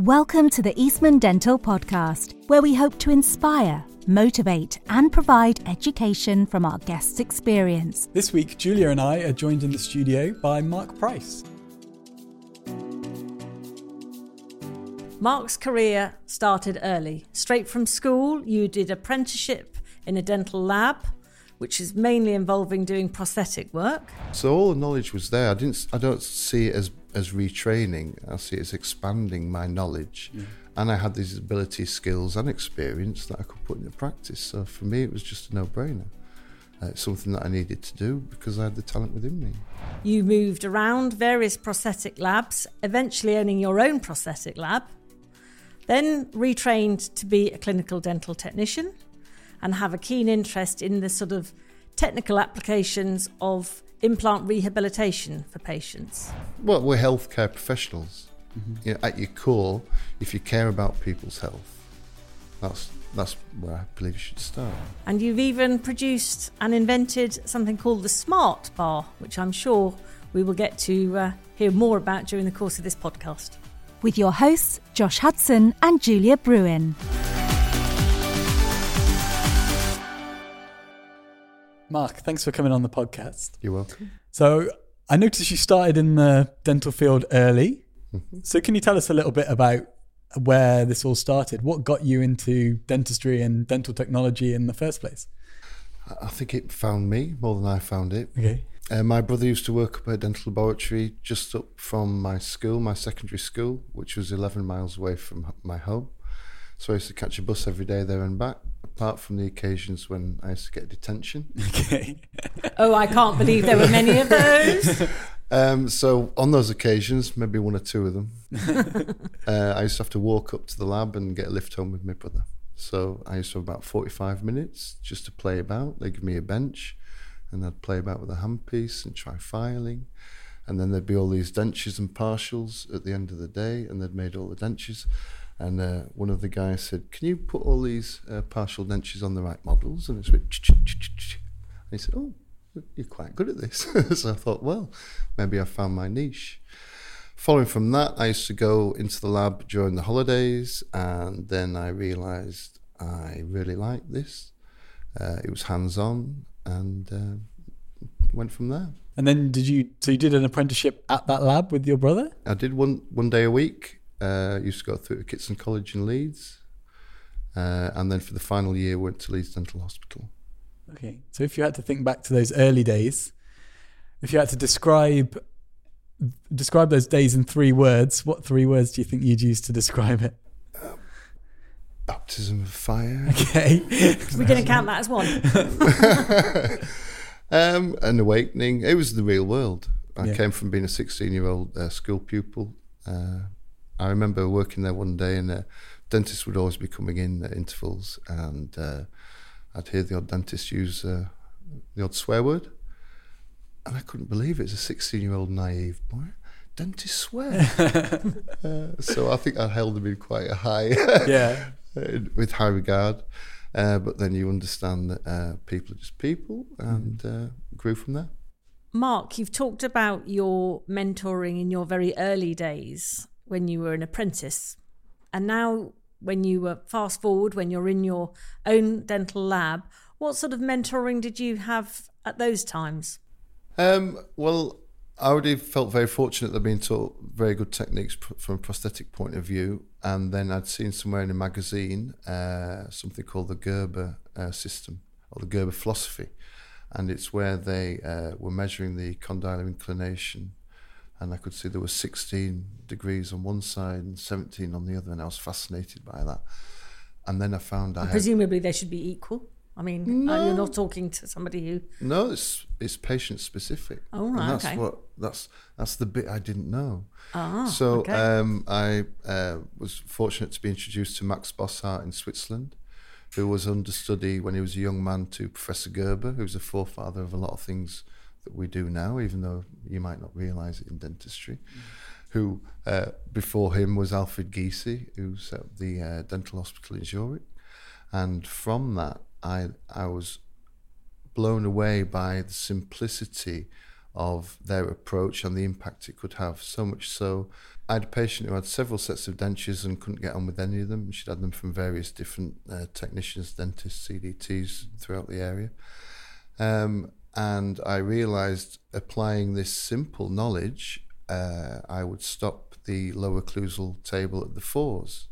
Welcome to the Eastman Dental Podcast, where we hope to inspire, motivate, and provide education from our guests' experience. This week, Julia and I are joined in the studio by Mark Price. Mark's career started early. Straight from school, you did apprenticeship in a dental lab, which is mainly involving doing prosthetic work. So all the knowledge was there. I didn't. I don't see it as as retraining. I see it as expanding my knowledge, and I had these abilities, skills, and experience that I could put into practice. So for me, it was just a no-brainer. Uh, it's something that I needed to do because I had the talent within me. You moved around various prosthetic labs, eventually owning your own prosthetic lab, then retrained to be a clinical dental technician and have a keen interest in the sort of technical applications of implant rehabilitation for patients. Well, we're healthcare professionals. You know, at your core, if you care about people's health, that's that's where I believe you should start. And you've even produced and invented something called the Smart Bar, which I'm sure we will get to uh, hear more about during the course of this podcast. With your hosts, Josh Hudson and Julia Bruin. Mark, thanks for coming on the podcast. You're welcome. So, I noticed you started in the dental field early. Mm-hmm. So, can you tell us a little bit about where this all started? What got you into dentistry and dental technology in the first place? I- I think it found me more than I found it. Okay. Uh, my brother used to work up at a dental laboratory just up from my school, my secondary school, which was 11 miles away from my home. So I used to catch a bus every day there and back, apart from the occasions when I used to get detention. Okay. Oh, I can't believe there were many of those. Um, so on those occasions, maybe one or two of them, uh, I used to have to walk up to the lab and get a lift home with my brother. So I used to have about 45 minutes just to play about. They'd give me a bench and I'd play about with a handpiece and try filing. And then there'd be all these dentures and partials at the end of the day, and they'd made all the dentures. And uh, one of the guys said, Can you put all these uh, partial dentures on the right models? And it's went, "Ch- ch- ch- ch- ch." and he said, Oh, you're quite good at this. so I thought, well, maybe I found my niche. Following from that, I used to go into the lab during the holidays, and then I realised I really liked this. Uh, it was hands on, and uh, went from there. And then did you, so you did an apprenticeship at that lab with your brother? I did one one day a week. Uh, used to go through Kitson College in Leeds, uh, and then for the final year went to Leeds Dental Hospital. Okay. So if you had to think back to those early days, if you had to describe describe those days in three words, what three words do you think you'd use to describe it? Baptism of fire, Okay. We're going to count that as one. um, an awakening. It was the real world. I Yeah. came from being a 16 year old uh, school pupil. Uh, I remember working there one day, and uh, dentists would always be coming in at intervals, and uh, I'd hear the odd dentist use uh, the odd swear word, and I couldn't believe it. As a 16 year old naive boy, dentists swear. uh, so I think I held them in quite a high, yeah. with high regard. Uh, but then you understand that uh, people are just people, and uh, grew from there. Mark, you've talked about your mentoring in your very early days when you were an apprentice. And now, when you were fast forward, when you're in your own dental lab, what sort of mentoring did you have at those times? Um, well, I have felt very fortunate that I'd been taught very good techniques from a prosthetic point of view. And then I'd seen somewhere in a magazine uh, something called the Gerber uh, system or the Gerber philosophy. And it's where they uh, were measuring the condylar inclination. And I could see there was 16 degrees on one side and 17 on the other. And I was fascinated by that. And then I found I And had presumably they should be equal. I mean, uh, you're not talking to somebody who. No, it's it's patient specific. Oh, and right, that's okay. what that's that's the bit I didn't know. Ah, so okay. um, I uh, was fortunate to be introduced to Max Bosshart in Switzerland, who was understudy when he was a young man to Professor Gerber, who was a forefather of a lot of things that we do now, even though you might not realise it in dentistry. Who uh, before him was Alfred Gysi, who set up the uh, dental hospital in Zurich, and from that I I was blown away by the simplicity of their approach and the impact it could have. So much so, I had a patient who had several sets of dentures and couldn't get on with any of them. She'd had them from various different uh, technicians, dentists, CDTs throughout the area. Um, and I realized applying this simple knowledge, uh, I would stop the lower occlusal table at the fours.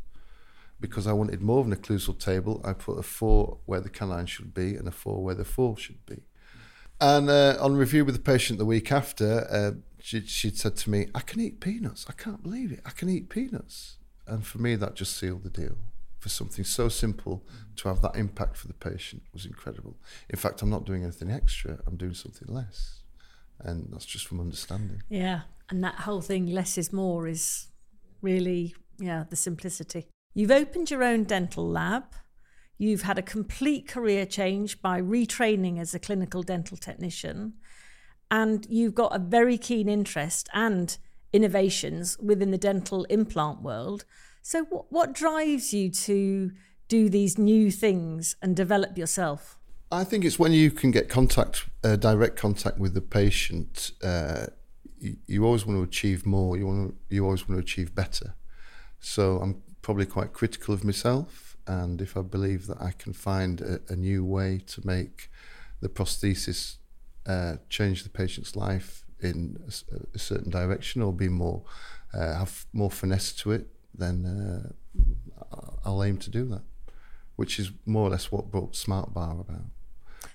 Because I wanted more of an occlusal table, I put a four where the canine should be and a four where the four should be. And uh, on review with the patient the week after, uh, she, she'd said to me, I can eat peanuts. I can't believe it. I can eat peanuts. And for me, that just sealed the deal. For something so simple to have that impact for the patient was incredible. In fact, I'm not doing anything extra, I'm doing something less. And that's just from understanding. Yeah. And that whole thing, less is more, is really, yeah, the simplicity. You've opened your own dental lab. You've had a complete career change by retraining as a clinical dental technician. And you've got a very keen interest and innovations within the dental implant world. So, what, what drives you to do these new things and develop yourself? I think it's when you can get contact, uh, direct contact with the patient. Uh, you, you, always want to achieve more. You want to, you always want to achieve better. So I'm probably quite critical of myself, and if I believe that I can find a, a new way to make the prosthesis uh, change the patient's life in a, a, certain direction or be more uh, have more finesse to it, then uh, I'll aim to do that, which is more or less what brought Smart Bar about.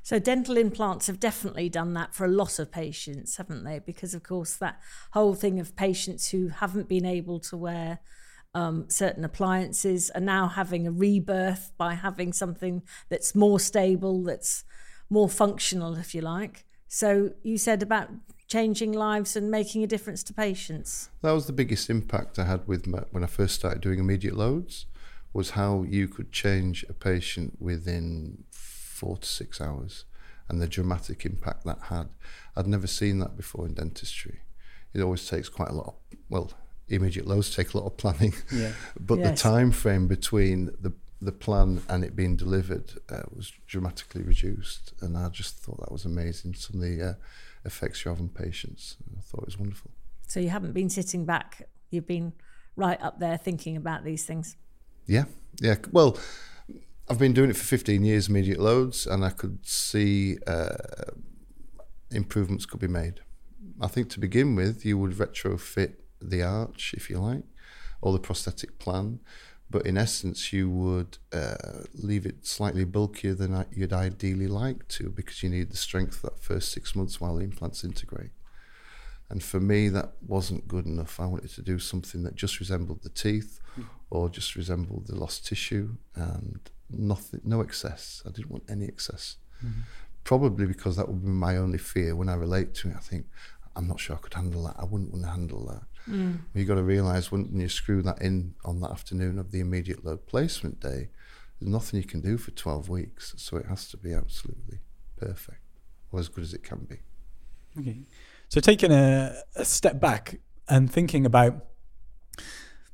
So dental implants have definitely done that for a lot of patients, haven't they? Because of course that whole thing of patients who haven't been able to wear um, certain appliances are now having a rebirth by having something that's more stable, that's more functional, if you like. So you said about changing lives and making a difference to patients. That was the biggest impact I had with my, when I first started doing immediate loads was how you could change a patient within 4 to 6 hours and the dramatic impact that had. I'd never seen that before in dentistry. It always takes quite a lot of, well, immediate loads take a lot of planning. Yeah. but yes. the time frame between the the plan and it being delivered uh, was dramatically reduced, and I just thought that was amazing. Some of the uh, effects you have on patients, I thought it was wonderful. So you haven't been sitting back; you've been right up there thinking about these things. Yeah, yeah. Well, I've been doing it for 15 years, immediate loads, and I could see uh, improvements could be made. I think to begin with, you would retrofit the arch, if you like, or the prosthetic plan but in essence, you would uh, leave it slightly bulkier than you'd ideally like to because you need the strength that first six months while the implants integrate. And for me, that wasn't good enough. I wanted to do something that just resembled the teeth mm. or just resembled the lost tissue and nothing, no excess. I didn't want any excess. Mm-hmm. Probably because that would be my only fear when I relate to it. I think, I'm not sure I could handle that. I wouldn't want to handle that. Mm. You've got to realise when you screw that in on that afternoon of the immediate load placement day, there's nothing you can do for 12 weeks. So it has to be absolutely perfect or as good as it can be. Okay. So taking a, a step back and thinking about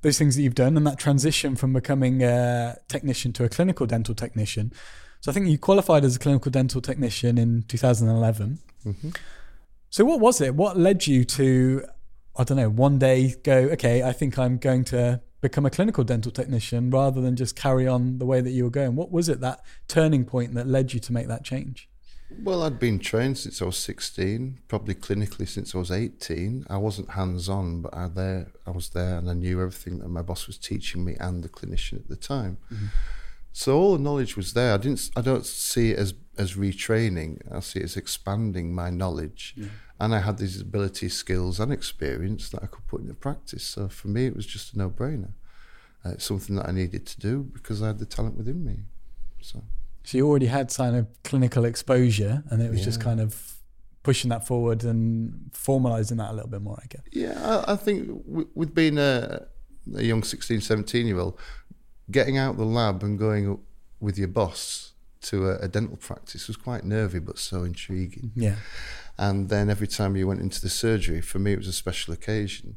those things that you've done and that transition from becoming a technician to a clinical dental technician. So I think you qualified as a clinical dental technician in 2011. Mm-hmm. So what was it? What led you to I don't know, one day go, okay, I think I'm going to become a clinical dental technician rather than just carry on the way that you were going? What was it that turning point that led you to make that change? Well, I'd been trained since I was 16, probably clinically since I was 18. I wasn't hands on, but I, there, I was there and I knew everything that my boss was teaching me and the clinician at the time. Mm-hmm. So all the knowledge was there. I didn't. I don't see it as as retraining. I see it as expanding my knowledge. Yeah and I had these abilities, skills, and experience that I could put into practice. So for me, it was just a no-brainer. Uh, it's something that I needed to do because I had the talent within me. So, so you already had kind of clinical exposure, and it was yeah. just kind of pushing that forward and formalizing that a little bit more. I guess. Yeah, I, I think with being a, a young 16, 17 year old, getting out the lab and going with your boss to a, a dental practice was quite nervy, but so intriguing. Yeah. And then every time you went into the surgery, for me, it was a special occasion.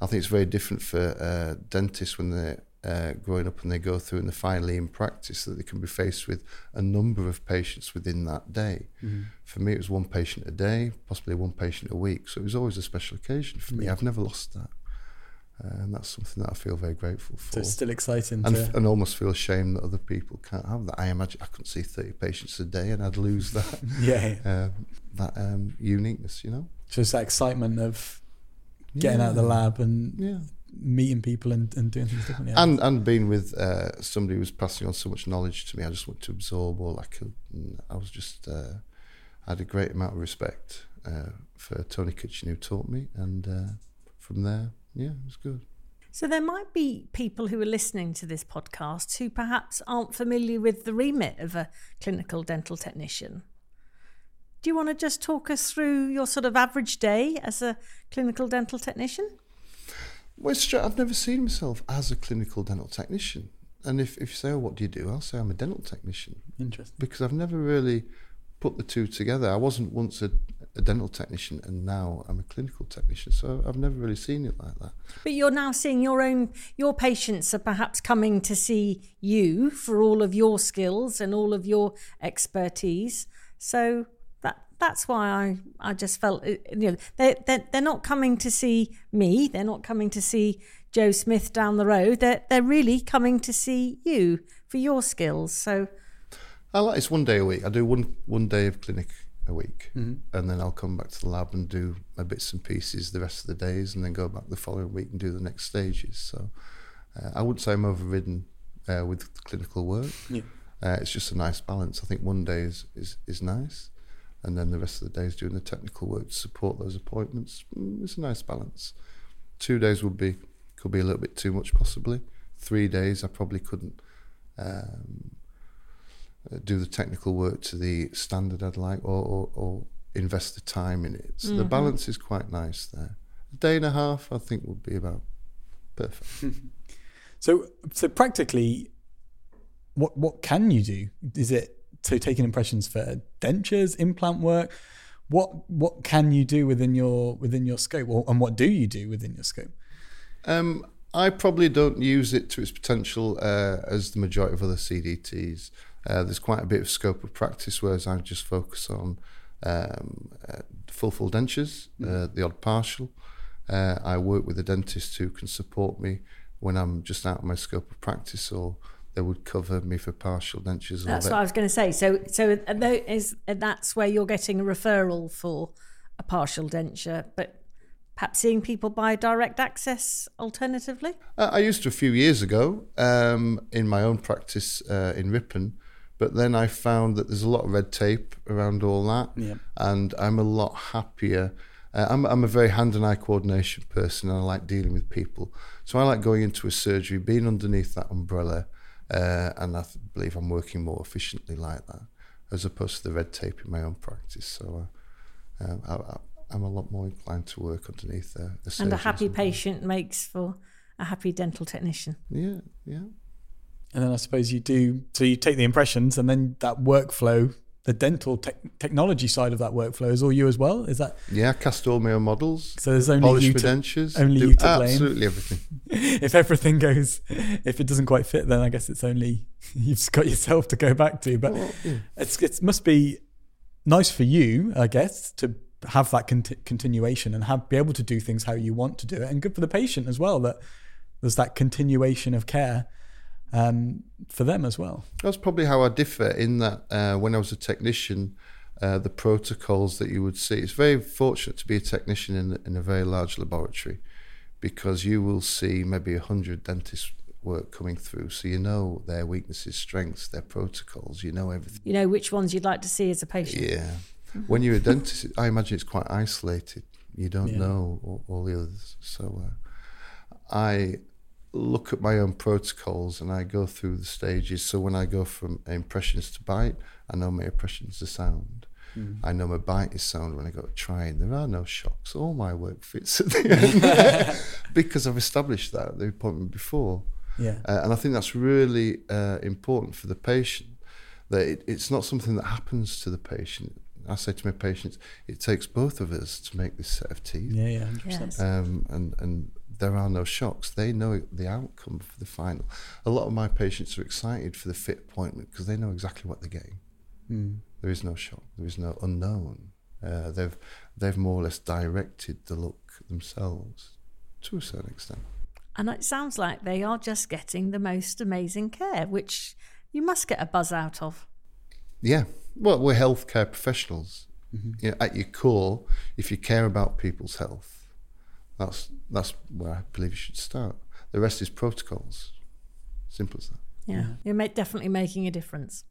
I think it's very different for uh, dentists when they're uh, growing up and they go through and they're finally in practice that they can be faced with a number of patients within that day. Mm-hmm. For me, it was one patient a day, possibly one patient a week. So it was always a special occasion for me. Yeah. I've never lost that. Uh, and that's something that I feel very grateful for. So it's still exciting and, and almost feel ashamed that other people can't have that. I imagine I couldn't see 30 patients a day and I'd lose that yeah, yeah. uh, that um, uniqueness, you know? Just that excitement of getting out of the lab and Yeah. meeting people and, and doing things differently. And and being with uh, somebody who was passing on so much knowledge to me, I just wanted to absorb all I could. And I was just, uh, I had a great amount of respect uh, for Tony Kitchen who taught me. And uh, from there, yeah, it was good. So there might be people who are listening to this podcast who perhaps aren't familiar with the remit of a clinical dental technician. Do you want to just talk us through your sort of average day as a clinical dental technician? Well, it's. I've never seen myself as a clinical dental technician. And if, if you say, oh, what do you do? I'll say I'm a dental technician Interesting. because I've never really put the two together. I wasn't once a, a dental technician and now I'm a clinical technician. So I've never really seen it like that. But you're now seeing your own, your patients are perhaps coming to see you for all of your skills and all of your expertise. So that that's why I, I just felt, uh, you know, they, they're, they're not coming to see me. They're not coming to see Joe Smith down the road. They're, they're really coming to see you for your skills. So I like it's one day a week. I do one one day of clinic a week, Mm-hmm. and then I'll come back to the lab and do my bits and pieces the rest of the days, and then go back the following week and do the next stages. So uh, I wouldn't say I'm overridden uh, with clinical work. Yeah. Uh, it's just a nice balance. I think one day is, is is nice, and then the rest of the days doing the technical work to support those appointments. Mm, it's a nice balance. Two days would be could be a little bit too much possibly. Three days I probably couldn't. Um, do the technical work to the standard I'd like, or, or, or invest the time in it. So the balance is quite nice there. A day and a half, I think, would be about perfect. So, so practically, what what can you do? Is it so taking impressions for dentures, implant work? What what can you do within your within your scope, or, and what do you do within your scope? Um, I probably don't use it to its potential uh, as the majority of other CDTs. Uh, there's quite a bit of scope of practice, whereas I just focus on um, uh, full full dentures, uh, the odd partial. Uh, I work with a dentist who can support me when I'm just out of my scope of practice, or they would cover me for partial dentures. that's what I was going to say. So so is uh, that's where you're getting a referral for a partial denture, but perhaps seeing people by direct access alternatively. Uh, I used to a few years ago um, in my own practice uh, in Ripon, but then I found that there's a lot of red tape around all that, Yeah. and I'm a lot happier. Uh, I'm, I'm a very hand and eye coordination person, and I like dealing with people. So I like going into a surgery, being underneath that umbrella, uh, and I th- believe I'm working more efficiently like that, as opposed to the red tape in my own practice. So uh, um, I, I, I'm a lot more inclined to work underneath a, a And a happy patient makes for a happy dental technician. Yeah, yeah. And then I suppose you do. So you take the impressions, and then that workflow, the dental tech technology side of that workflow, is all you as well. Is that Yeah, cast all my own models. so? There's only Polish you to, dentures. only do you to blame. Absolutely everything. if everything goes, if it doesn't quite fit, then I guess it's only you've just got yourself to go back to. But Well, yeah. it's it must be nice for you, I guess, to have that conti- continuation and have be able to do things how you want to do it, and good for the patient as well that there's that continuation of care um, for them as well. That's probably how I differ in that uh, when I was a technician, uh, the protocols that you would see. It's very fortunate to be a technician in, in a very large laboratory because you will see maybe 100 dentists work coming through. So you know their weaknesses, strengths, their protocols, you know everything. You know which ones you'd like to see as a patient. Yeah. When you're a dentist, I imagine it's quite isolated. You don't Yeah. know all, all the others. So uh, I look at my own protocols and I go through the stages. So when I go from impressions to bite, I know my impressions to sound. I know my bite is sound when I go to try. There are no shocks. All my work fits at the end because I've established that at the appointment before. Yeah. Uh, and I think that's really uh, important for the patient that it, it's not something that happens to the patient. I say to my patients, it takes both of us to make this set of teeth. Yeah, yeah, 100%. Yes. Um, and, and there are no shocks. They know the outcome for the final. A lot of my patients are excited for the fit appointment because they know exactly what they're getting. Mm. There is no shock. There is no unknown. Uh, they've they've more or less directed the look themselves to a certain extent. And it sounds like they are just getting the most amazing care, which you must get a buzz out of. Yeah. Well, we're healthcare professionals. You know, at your core, if you care about people's health, that's that's where I believe you should start. The rest is protocols. Simple as that. Yeah, you're ma- definitely making a difference.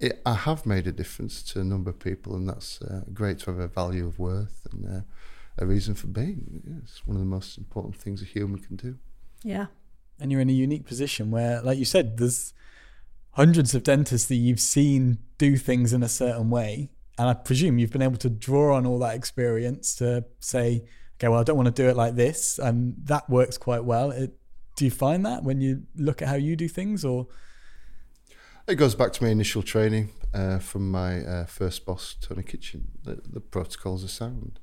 It, I have made a difference to a number of people, and that's uh, great to have a value of worth and uh, a reason for being. Yeah, it's one of the most important things a human can do. Yeah. and you're in a unique position where, like you said, there's hundreds of dentists that you've seen do things in a certain way, and I presume you've been able to draw on all that experience to say, okay, well, I don't want to do it like this, and that works quite well. It, do you find that when you look at how you do things, or It goes back to my initial training uh, from my uh, first boss, Tony Kitchen. The, the protocols are sound.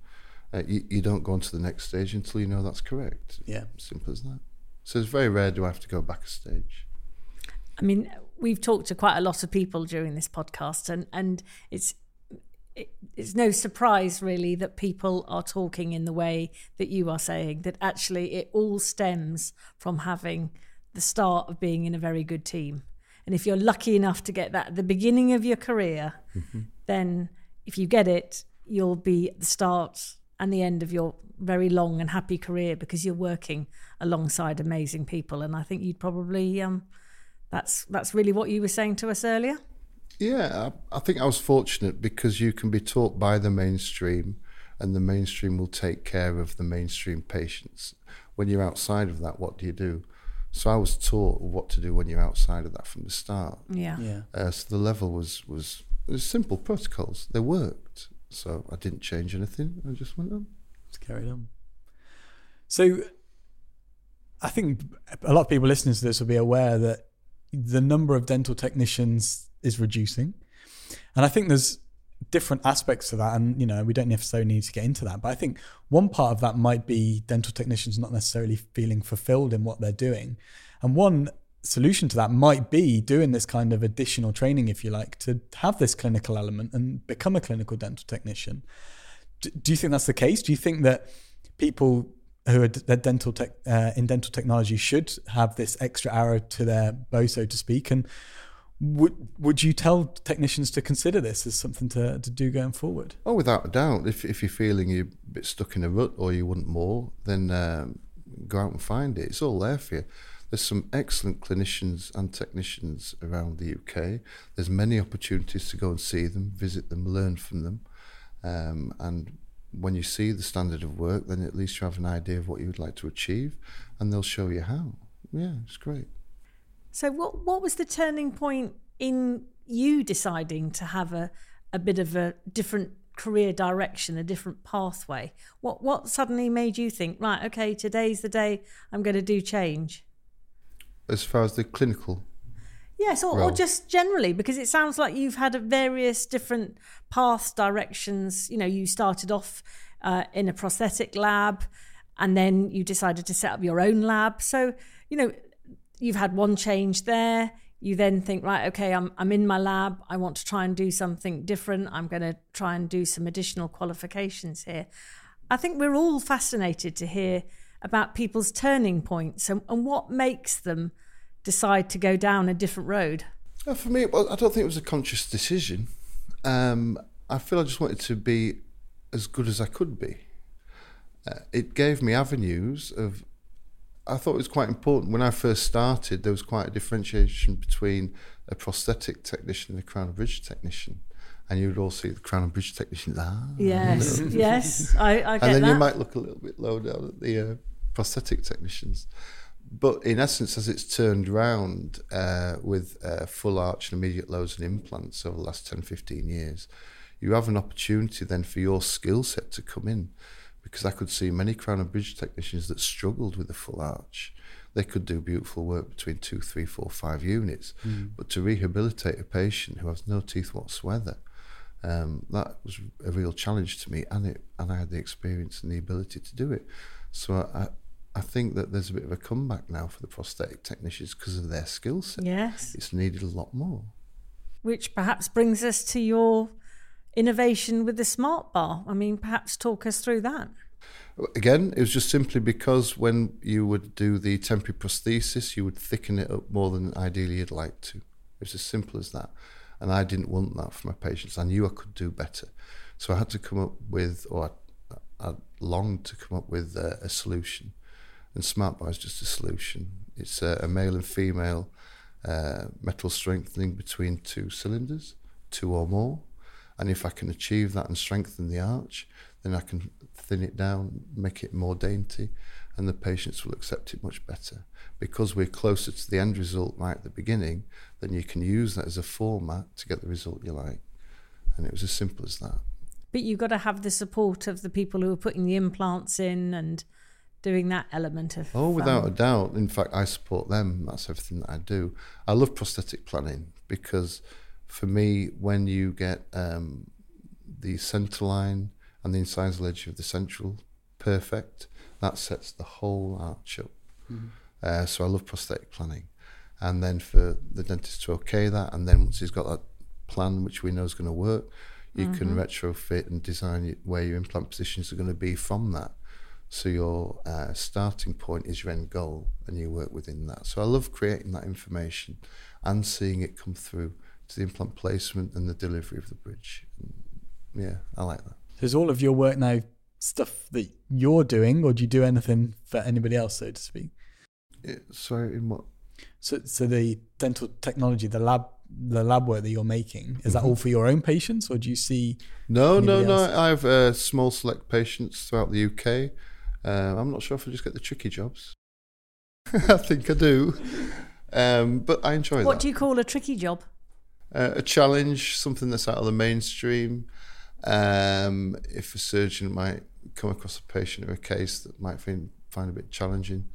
Uh, you, you don't go on to the next stage until you know that's correct. yeah, Simple as that. So it's very rare do I have to go back a stage. I mean, we've talked to quite a lot of people during this podcast, and and it's it, it's no surprise really that people are talking in the way that you are saying. That actually, it all stems from having the start of being in a very good team. And if you're lucky enough to get that at the beginning of your career, then if you get it, you'll be at the start and the end of your very long and happy career because you're working alongside amazing people. And I think you'd probably um, that's that's really what you were saying to us earlier. Yeah, I, I think I was fortunate because you can be taught by the mainstream, and the mainstream will take care of the mainstream patients. When you're outside of that, what do you do? So I was taught what to do when you're outside of that from the start. Yeah. yeah, Uh, so the level was was it was simple protocols. They worked. So I didn't change anything. I just went on. it's carried on. So, I think a lot of people listening to this will be aware that the number of dental technicians is reducing, and I think there's different aspects to that. And you know, we don't necessarily need to get into that, but I think one part of that might be dental technicians not necessarily feeling fulfilled in what they're doing, and one solution to that might be doing this kind of additional training, if you like, to have this clinical element and become a clinical dental technician. Do you think that's the case? Do you think that people who are d- dental tech uh, in dental technology should have this extra arrow to their bow, so to speak? And would would you tell technicians to consider this as something to, to do going forward? Oh, without a doubt. If if you're feeling you're a bit stuck in a rut or you want more, then um, go out and find it. It's all there for you. There's some excellent clinicians and technicians around the UK. There's many opportunities to go and see them, visit them, learn from them. Um, and when you see the standard of work, then at least you have an idea of what you would like to achieve, and they'll show you how. Yeah, it's great. So what what was the turning point in you deciding to have a a bit of a different career direction, a different pathway? What what suddenly made you think, right, okay, today's the day I'm going to do change? As far as the clinical Yes, or, or just generally, because it sounds like you've had a various different paths, directions. You know, you started off uh, in a prosthetic lab, and then you decided to set up your own lab. So, you know, you've had one change there. You then think, right, okay, I'm I'm in my lab. I want to try and do something different. I'm going to try and do some additional qualifications here. I think we're all fascinated to hear about people's turning points and, and what makes them decide to go down a different road. Uh, for me, well, I don't think it was a conscious decision. Um, I feel I just wanted to be as good as I could be. Uh, it gave me avenues of. I thought it was quite important when I first started. There was quite a differentiation between a prosthetic technician and a crown and bridge technician, and you would all see the crown and bridge technicians. Ah, Yes, yes, I, I get and then that. you might look a little bit low down at the uh, prosthetic technicians. But in essence, as it's turned round uh, with uh, full arch and immediate loads and implants over the last 10, 15 years, you have an opportunity then for your skill set to come in. Because I could see many crown and bridge technicians that struggled with the full arch. They could do beautiful work between two, three, four, five units. But to rehabilitate a patient who has no teeth whatsoever, um, that was a real challenge to me, and it and I had the experience and the ability to do it. So I, I think that there's a bit of a comeback now for the prosthetic technicians because of their skill set. Yes. It's needed a lot more. Which perhaps brings us to your innovation with the smart bar. I mean, perhaps talk us through that. Again, it was just simply because when you would do the temporary prosthesis, you would thicken it up more than ideally you'd like to. It was as simple as that. And I didn't want that for my patients. I knew I could do better. So I had to come up with, or I, I longed to come up with a, a solution. And SmartBar is just a solution. It's a, a male and female uh, metal strengthening between two cylinders, two or more. And if I can achieve that and strengthen the arch, then I can thin it down, make it more dainty, and the patients will accept it much better. Because we're closer to the end result right at the beginning, then you can use that as a format to get the result you like. And it was as simple as that. But you've got to have the support of the people who are putting the implants in and doing that element of. Oh, without um, a doubt. In fact, I support them. That's everything that I do. I love prosthetic planning because for me, when you get um, the centre line and the incisal edge of the central perfect, that sets the whole arch up. Uh, so I love prosthetic planning. And then for the dentist to okay that, and then once he's got that plan, which we know is going to work, you can retrofit and design where your implant positions are going to be from that. So your uh, starting point is your end goal, and you work within that. So I love creating that information and seeing it come through to the implant placement and the delivery of the bridge. Yeah, I like that. Is all of your work now stuff that you're doing, or do you do anything for anybody else, so to speak? Yeah, sorry, in what? So, so the dental technology, the lab, the lab work that you're making, is that all for your own patients, or do you see? No, no, Anybody no. else? I have uh, small select patients throughout the UK. Uh, I'm not sure if I just get the tricky jobs. I think I do, um, but I enjoy What that. do you call a tricky job? Uh, a challenge, something that's out of the mainstream. Um, if a surgeon might come across a patient or a case that might find, find a bit challenging,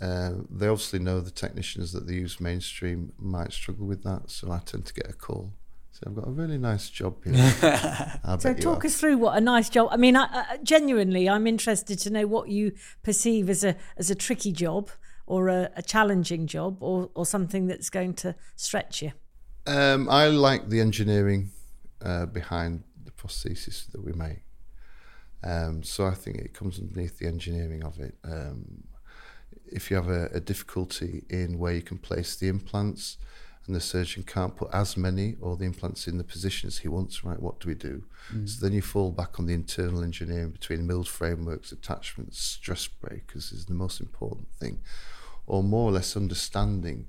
uh, they obviously know the technicians that they use mainstream might struggle with that, so I tend to get a call. So I've got a really nice job here. So talk have. us through what a nice job. I mean, I, I, genuinely, I'm interested to know what you perceive as a as a tricky job or a, a challenging job or or something that's going to stretch you. Um, I like the engineering uh, behind the prosthesis that we make. Um, so I think it comes underneath the engineering of it. Um, if you have a, a difficulty in where you can place the implants and the surgeon can't put as many or the implants in the positions he wants, right, what do we do? So then you fall back on the internal engineering between milled frameworks, attachments, stress breakers is the most important thing, or more or less understanding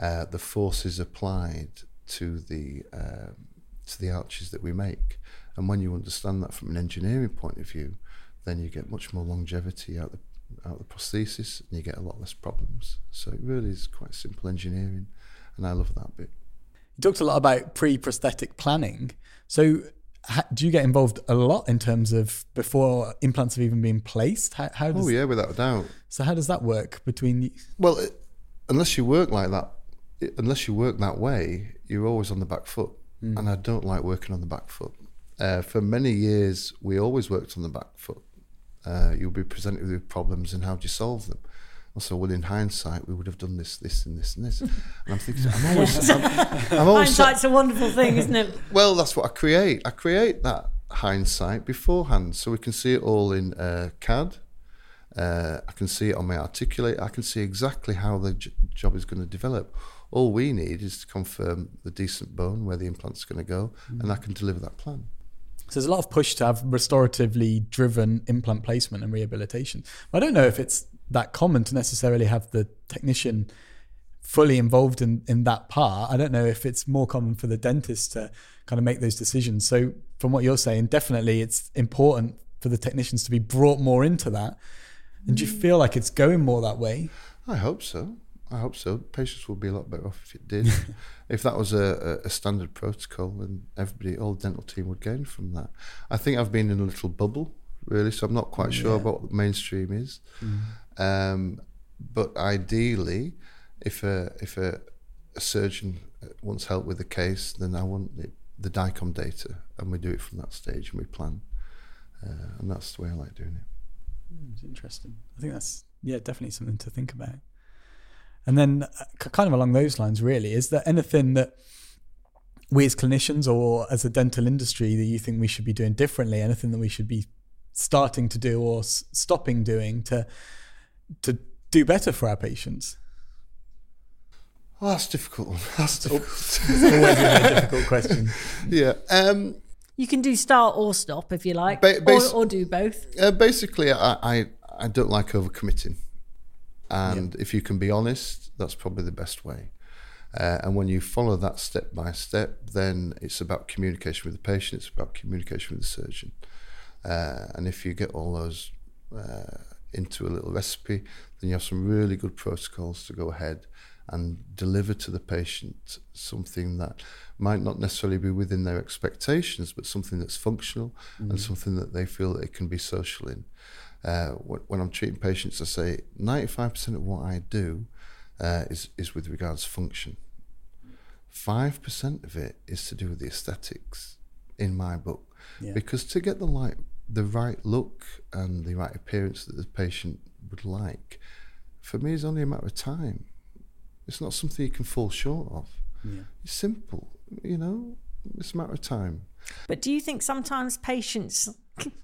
uh, the forces applied to the um, to the arches that we make. And when you understand that from an engineering point of view, then you get much more longevity out the out the prosthesis, and you get a lot less problems. So it really is quite simple engineering, and I love that bit. You talked a lot about pre-prosthetic planning. So, do you get involved a lot in terms of before implants have even been placed? How, how does Oh yeah, without a doubt. so how does that work between? you- Well, it, unless you work like that, unless you work that way, you're always on the back foot, and I don't like working on the back foot. Uh, for many years, we always worked on the back foot. Uh, you'll be presented with problems, and how do you solve them? Also, well, in hindsight, we would have done this, this, and this, and this. And I'm thinking, I'm always, I'm, I'm always, Hindsight's a wonderful thing, isn't it? well, that's what I create. I create that hindsight beforehand, so we can see it all in uh, CAD. Uh, I can see it on my articulate. I can see exactly how the j- job is going to develop. All we need is to confirm the decent bone where the implant's going to go, and I can deliver that plan. So there's a lot of push to have restoratively driven implant placement and rehabilitation. I don't know if it's that common to necessarily have the technician fully involved in, in that part. I don't know if it's more common for the dentist to kind of make those decisions. So from what you're saying, definitely it's important for the technicians to be brought more into that. And do you feel like it's going more that way? I hope so. I hope so. Patients will be a lot better off if it did. if that was a, a, standard protocol, and everybody, all the dental team would gain from that. I think I've been in a little bubble, really, so I'm not quite sure Yeah. about what the mainstream is. Um, but ideally, if a if a, a surgeon wants help with a case, then I want it, the DICOM data, and we do it from that stage, and we plan, uh, and that's the way I like doing it. Hmm, It's interesting. I think that's yeah, definitely something to think about. And then, uh, kind of along those lines, really, is there anything that we as clinicians or as a dental industry that you think we should be doing differently? Anything that we should be starting to do or s- stopping doing to to do better for our patients? Oh, that's difficult. That's difficult. It's always a very difficult question. yeah. Um, You can do start or stop if you like, Ba- bas- or, or do both. Uh, basically, I, I I don't like overcommitting, and if you can be honest, that's probably the best way. Uh, and when you follow that step by step, then it's about communication with the patient. It's about communication with the surgeon. Uh, and if you get all those uh, into a little recipe, then you have some really good protocols to go ahead and deliver to the patient something that might not necessarily be within their expectations, but something that's functional and something that they feel they can be social in. Uh, when I'm treating patients, I say 95% of what I do uh, is, is with regards to function. 5% of it is to do with the aesthetics in my book. Yeah. Because to get the, like, the right look and the right appearance that the patient would like, for me, is only a matter of time. It's not something you can fall short of. Yeah. It's simple, you know. It's a matter of time. But do you think sometimes patients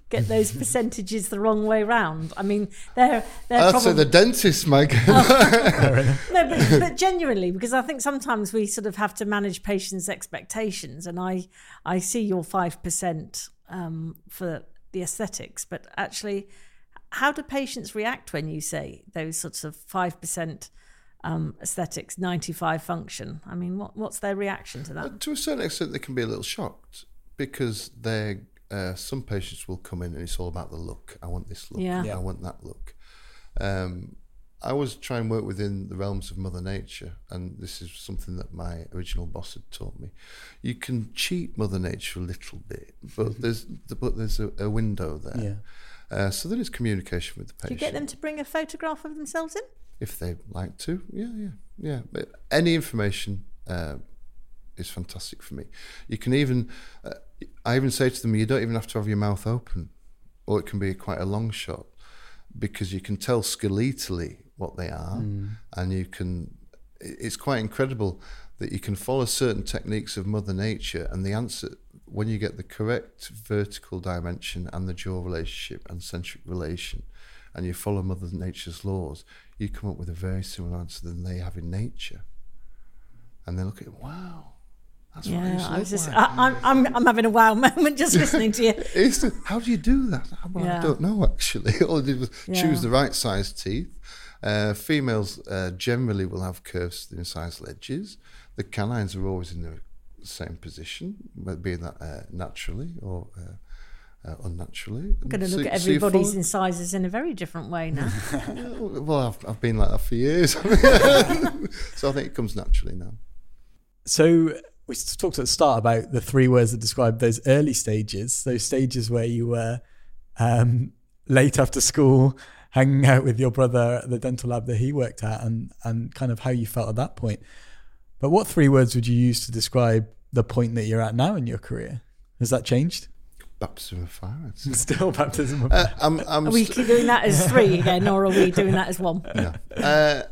get those percentages the wrong way round? I mean, they're they're I'd probably say the dentist, Mike. no, but, but genuinely, because I think sometimes we sort of have to manage patients' expectations, and I I see your five percent um, for the aesthetics, but actually, how do patients react when you say those sorts of five percent? Um, aesthetics, 95 function. I mean, what, what's their reaction to that? to a certain extent, they can be a little shocked because they uh, some patients will come in and it's all about the look. I want this look. Yeah. Yeah. I want that look. Um, I always try and work within the realms of Mother Nature, and this is something that my original boss had taught me. You can cheat Mother Nature a little bit, but there's but there's a, a window there. Yeah. Uh, so there is communication with the patient. Do you get them to bring a photograph of themselves in? if they like to. Yeah, yeah, yeah. But any information uh, is fantastic for me. You can even, uh, I even say to them, you don't even have to have your mouth open, or it can be quite a long shot, because you can tell skeletally what they are, hmm. and you can. It's quite incredible that you can follow certain techniques of Mother Nature, and the answer when you get the correct vertical dimension and the jaw relationship and centric relation, and you follow Mother Nature's laws, you come up with a very similar answer than they have in nature. And they look at it, wow, that's I used Yeah, to I look was just, like. I, I'm, I'm, I'm having a wow moment just listening to you. It's the- how do you do that? Well, I don't know actually. All I did was Yeah. choose the right size teeth. Uh, females uh, generally will have curves to the incisal edges. The canines are always in the same position, but being that uh, naturally or uh, uh, unnaturally. I'm going to So- look at everybody's incisors in a very different way now. Well, I've, I've been like that for years. so I think it comes naturally now. So we talked at the start about the three words that describe those early stages, those stages where you were um, late after school, hanging out with your brother at the dental lab that he worked at, and and kind of how you felt at that point. But what three words would you use to describe the point that you're at now in your career? Has that changed? Baptism of fire. Still baptism of Uh, I'm, I'm Are we st- doing that as three again, or are we doing that as one? no. Uh,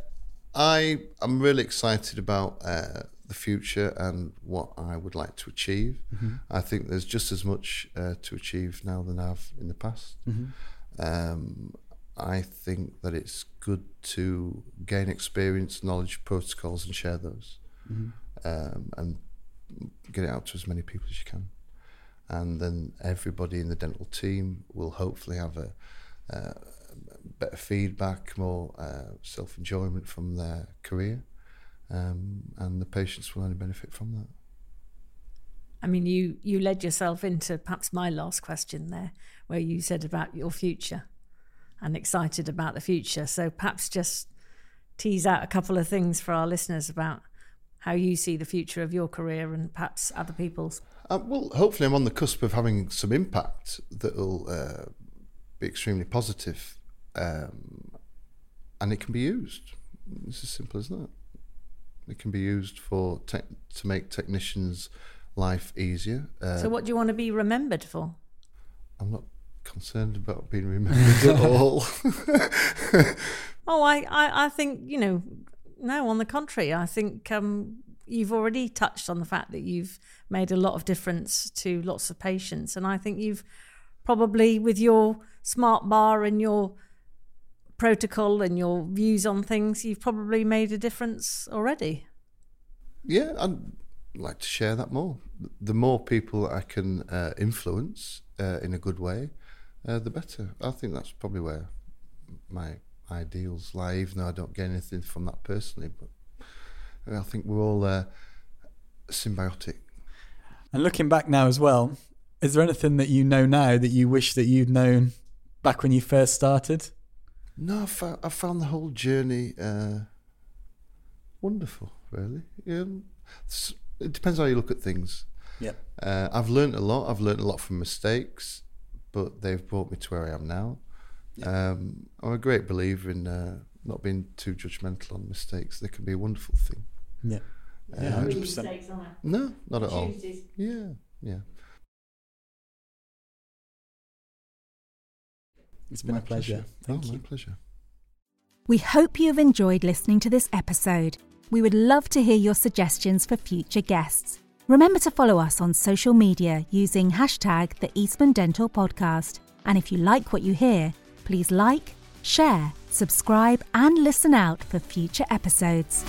I I'm really excited about uh, the future and what I would like to achieve. I think there's just as much uh, to achieve now than I've in the past. Um, I think that it's good to gain experience, knowledge, protocols, and share those, um, and get it out to as many people as you can. And then everybody in the dental team will hopefully have a, uh, better feedback, more uh, self enjoyment from their career, um, and the patients will only benefit from that. I mean, you you led yourself into perhaps my last question there, where you said about your future and excited about the future. So perhaps just tease out a couple of things for our listeners about how you see the future of your career and perhaps other people's. Uh, well, hopefully, I'm on the cusp of having some impact that will uh, be extremely positive, um, and it can be used. It's as simple as that. It can be used for tech to make technicians' life easier. Uh, so, what do you want to be remembered for? I'm not concerned about being remembered at all. Oh, I, I, I think, you know, no, on the contrary, I think um, you've already touched on the fact that you've made a lot of difference to lots of patients. And I think you've probably, with your smart bar and your protocol and your views on things, you've probably made a difference already. yeah, I'd like to share that more. The more people I can uh, influence uh, in a good way, uh, the better. I think that's probably where my ideals lie, even though I don't get anything from that personally. But I think we're all uh, symbiotic. And looking back now as well, is there anything that you know now that you wish that you'd known back when you first started? No, I found, I found the whole journey uh, wonderful, really. Um, it depends how you look at things. Yep. Uh, I've learned a lot. I've learned a lot from mistakes, but they've brought me to where I am now. Um, I'm a great believer in uh, not being too judgmental on mistakes. They can be a wonderful thing. Yeah. Yeah, Uh, 100%. no, not at all. Yeah, yeah. It's been My a pleasure. Thank oh, you. My pleasure. We hope you have enjoyed listening to this episode. We would love to hear your suggestions for future guests. Remember to follow us on social media using hashtag the Eastman Dental Podcast. And if you like what you hear, please like, share, subscribe, and listen out for future episodes.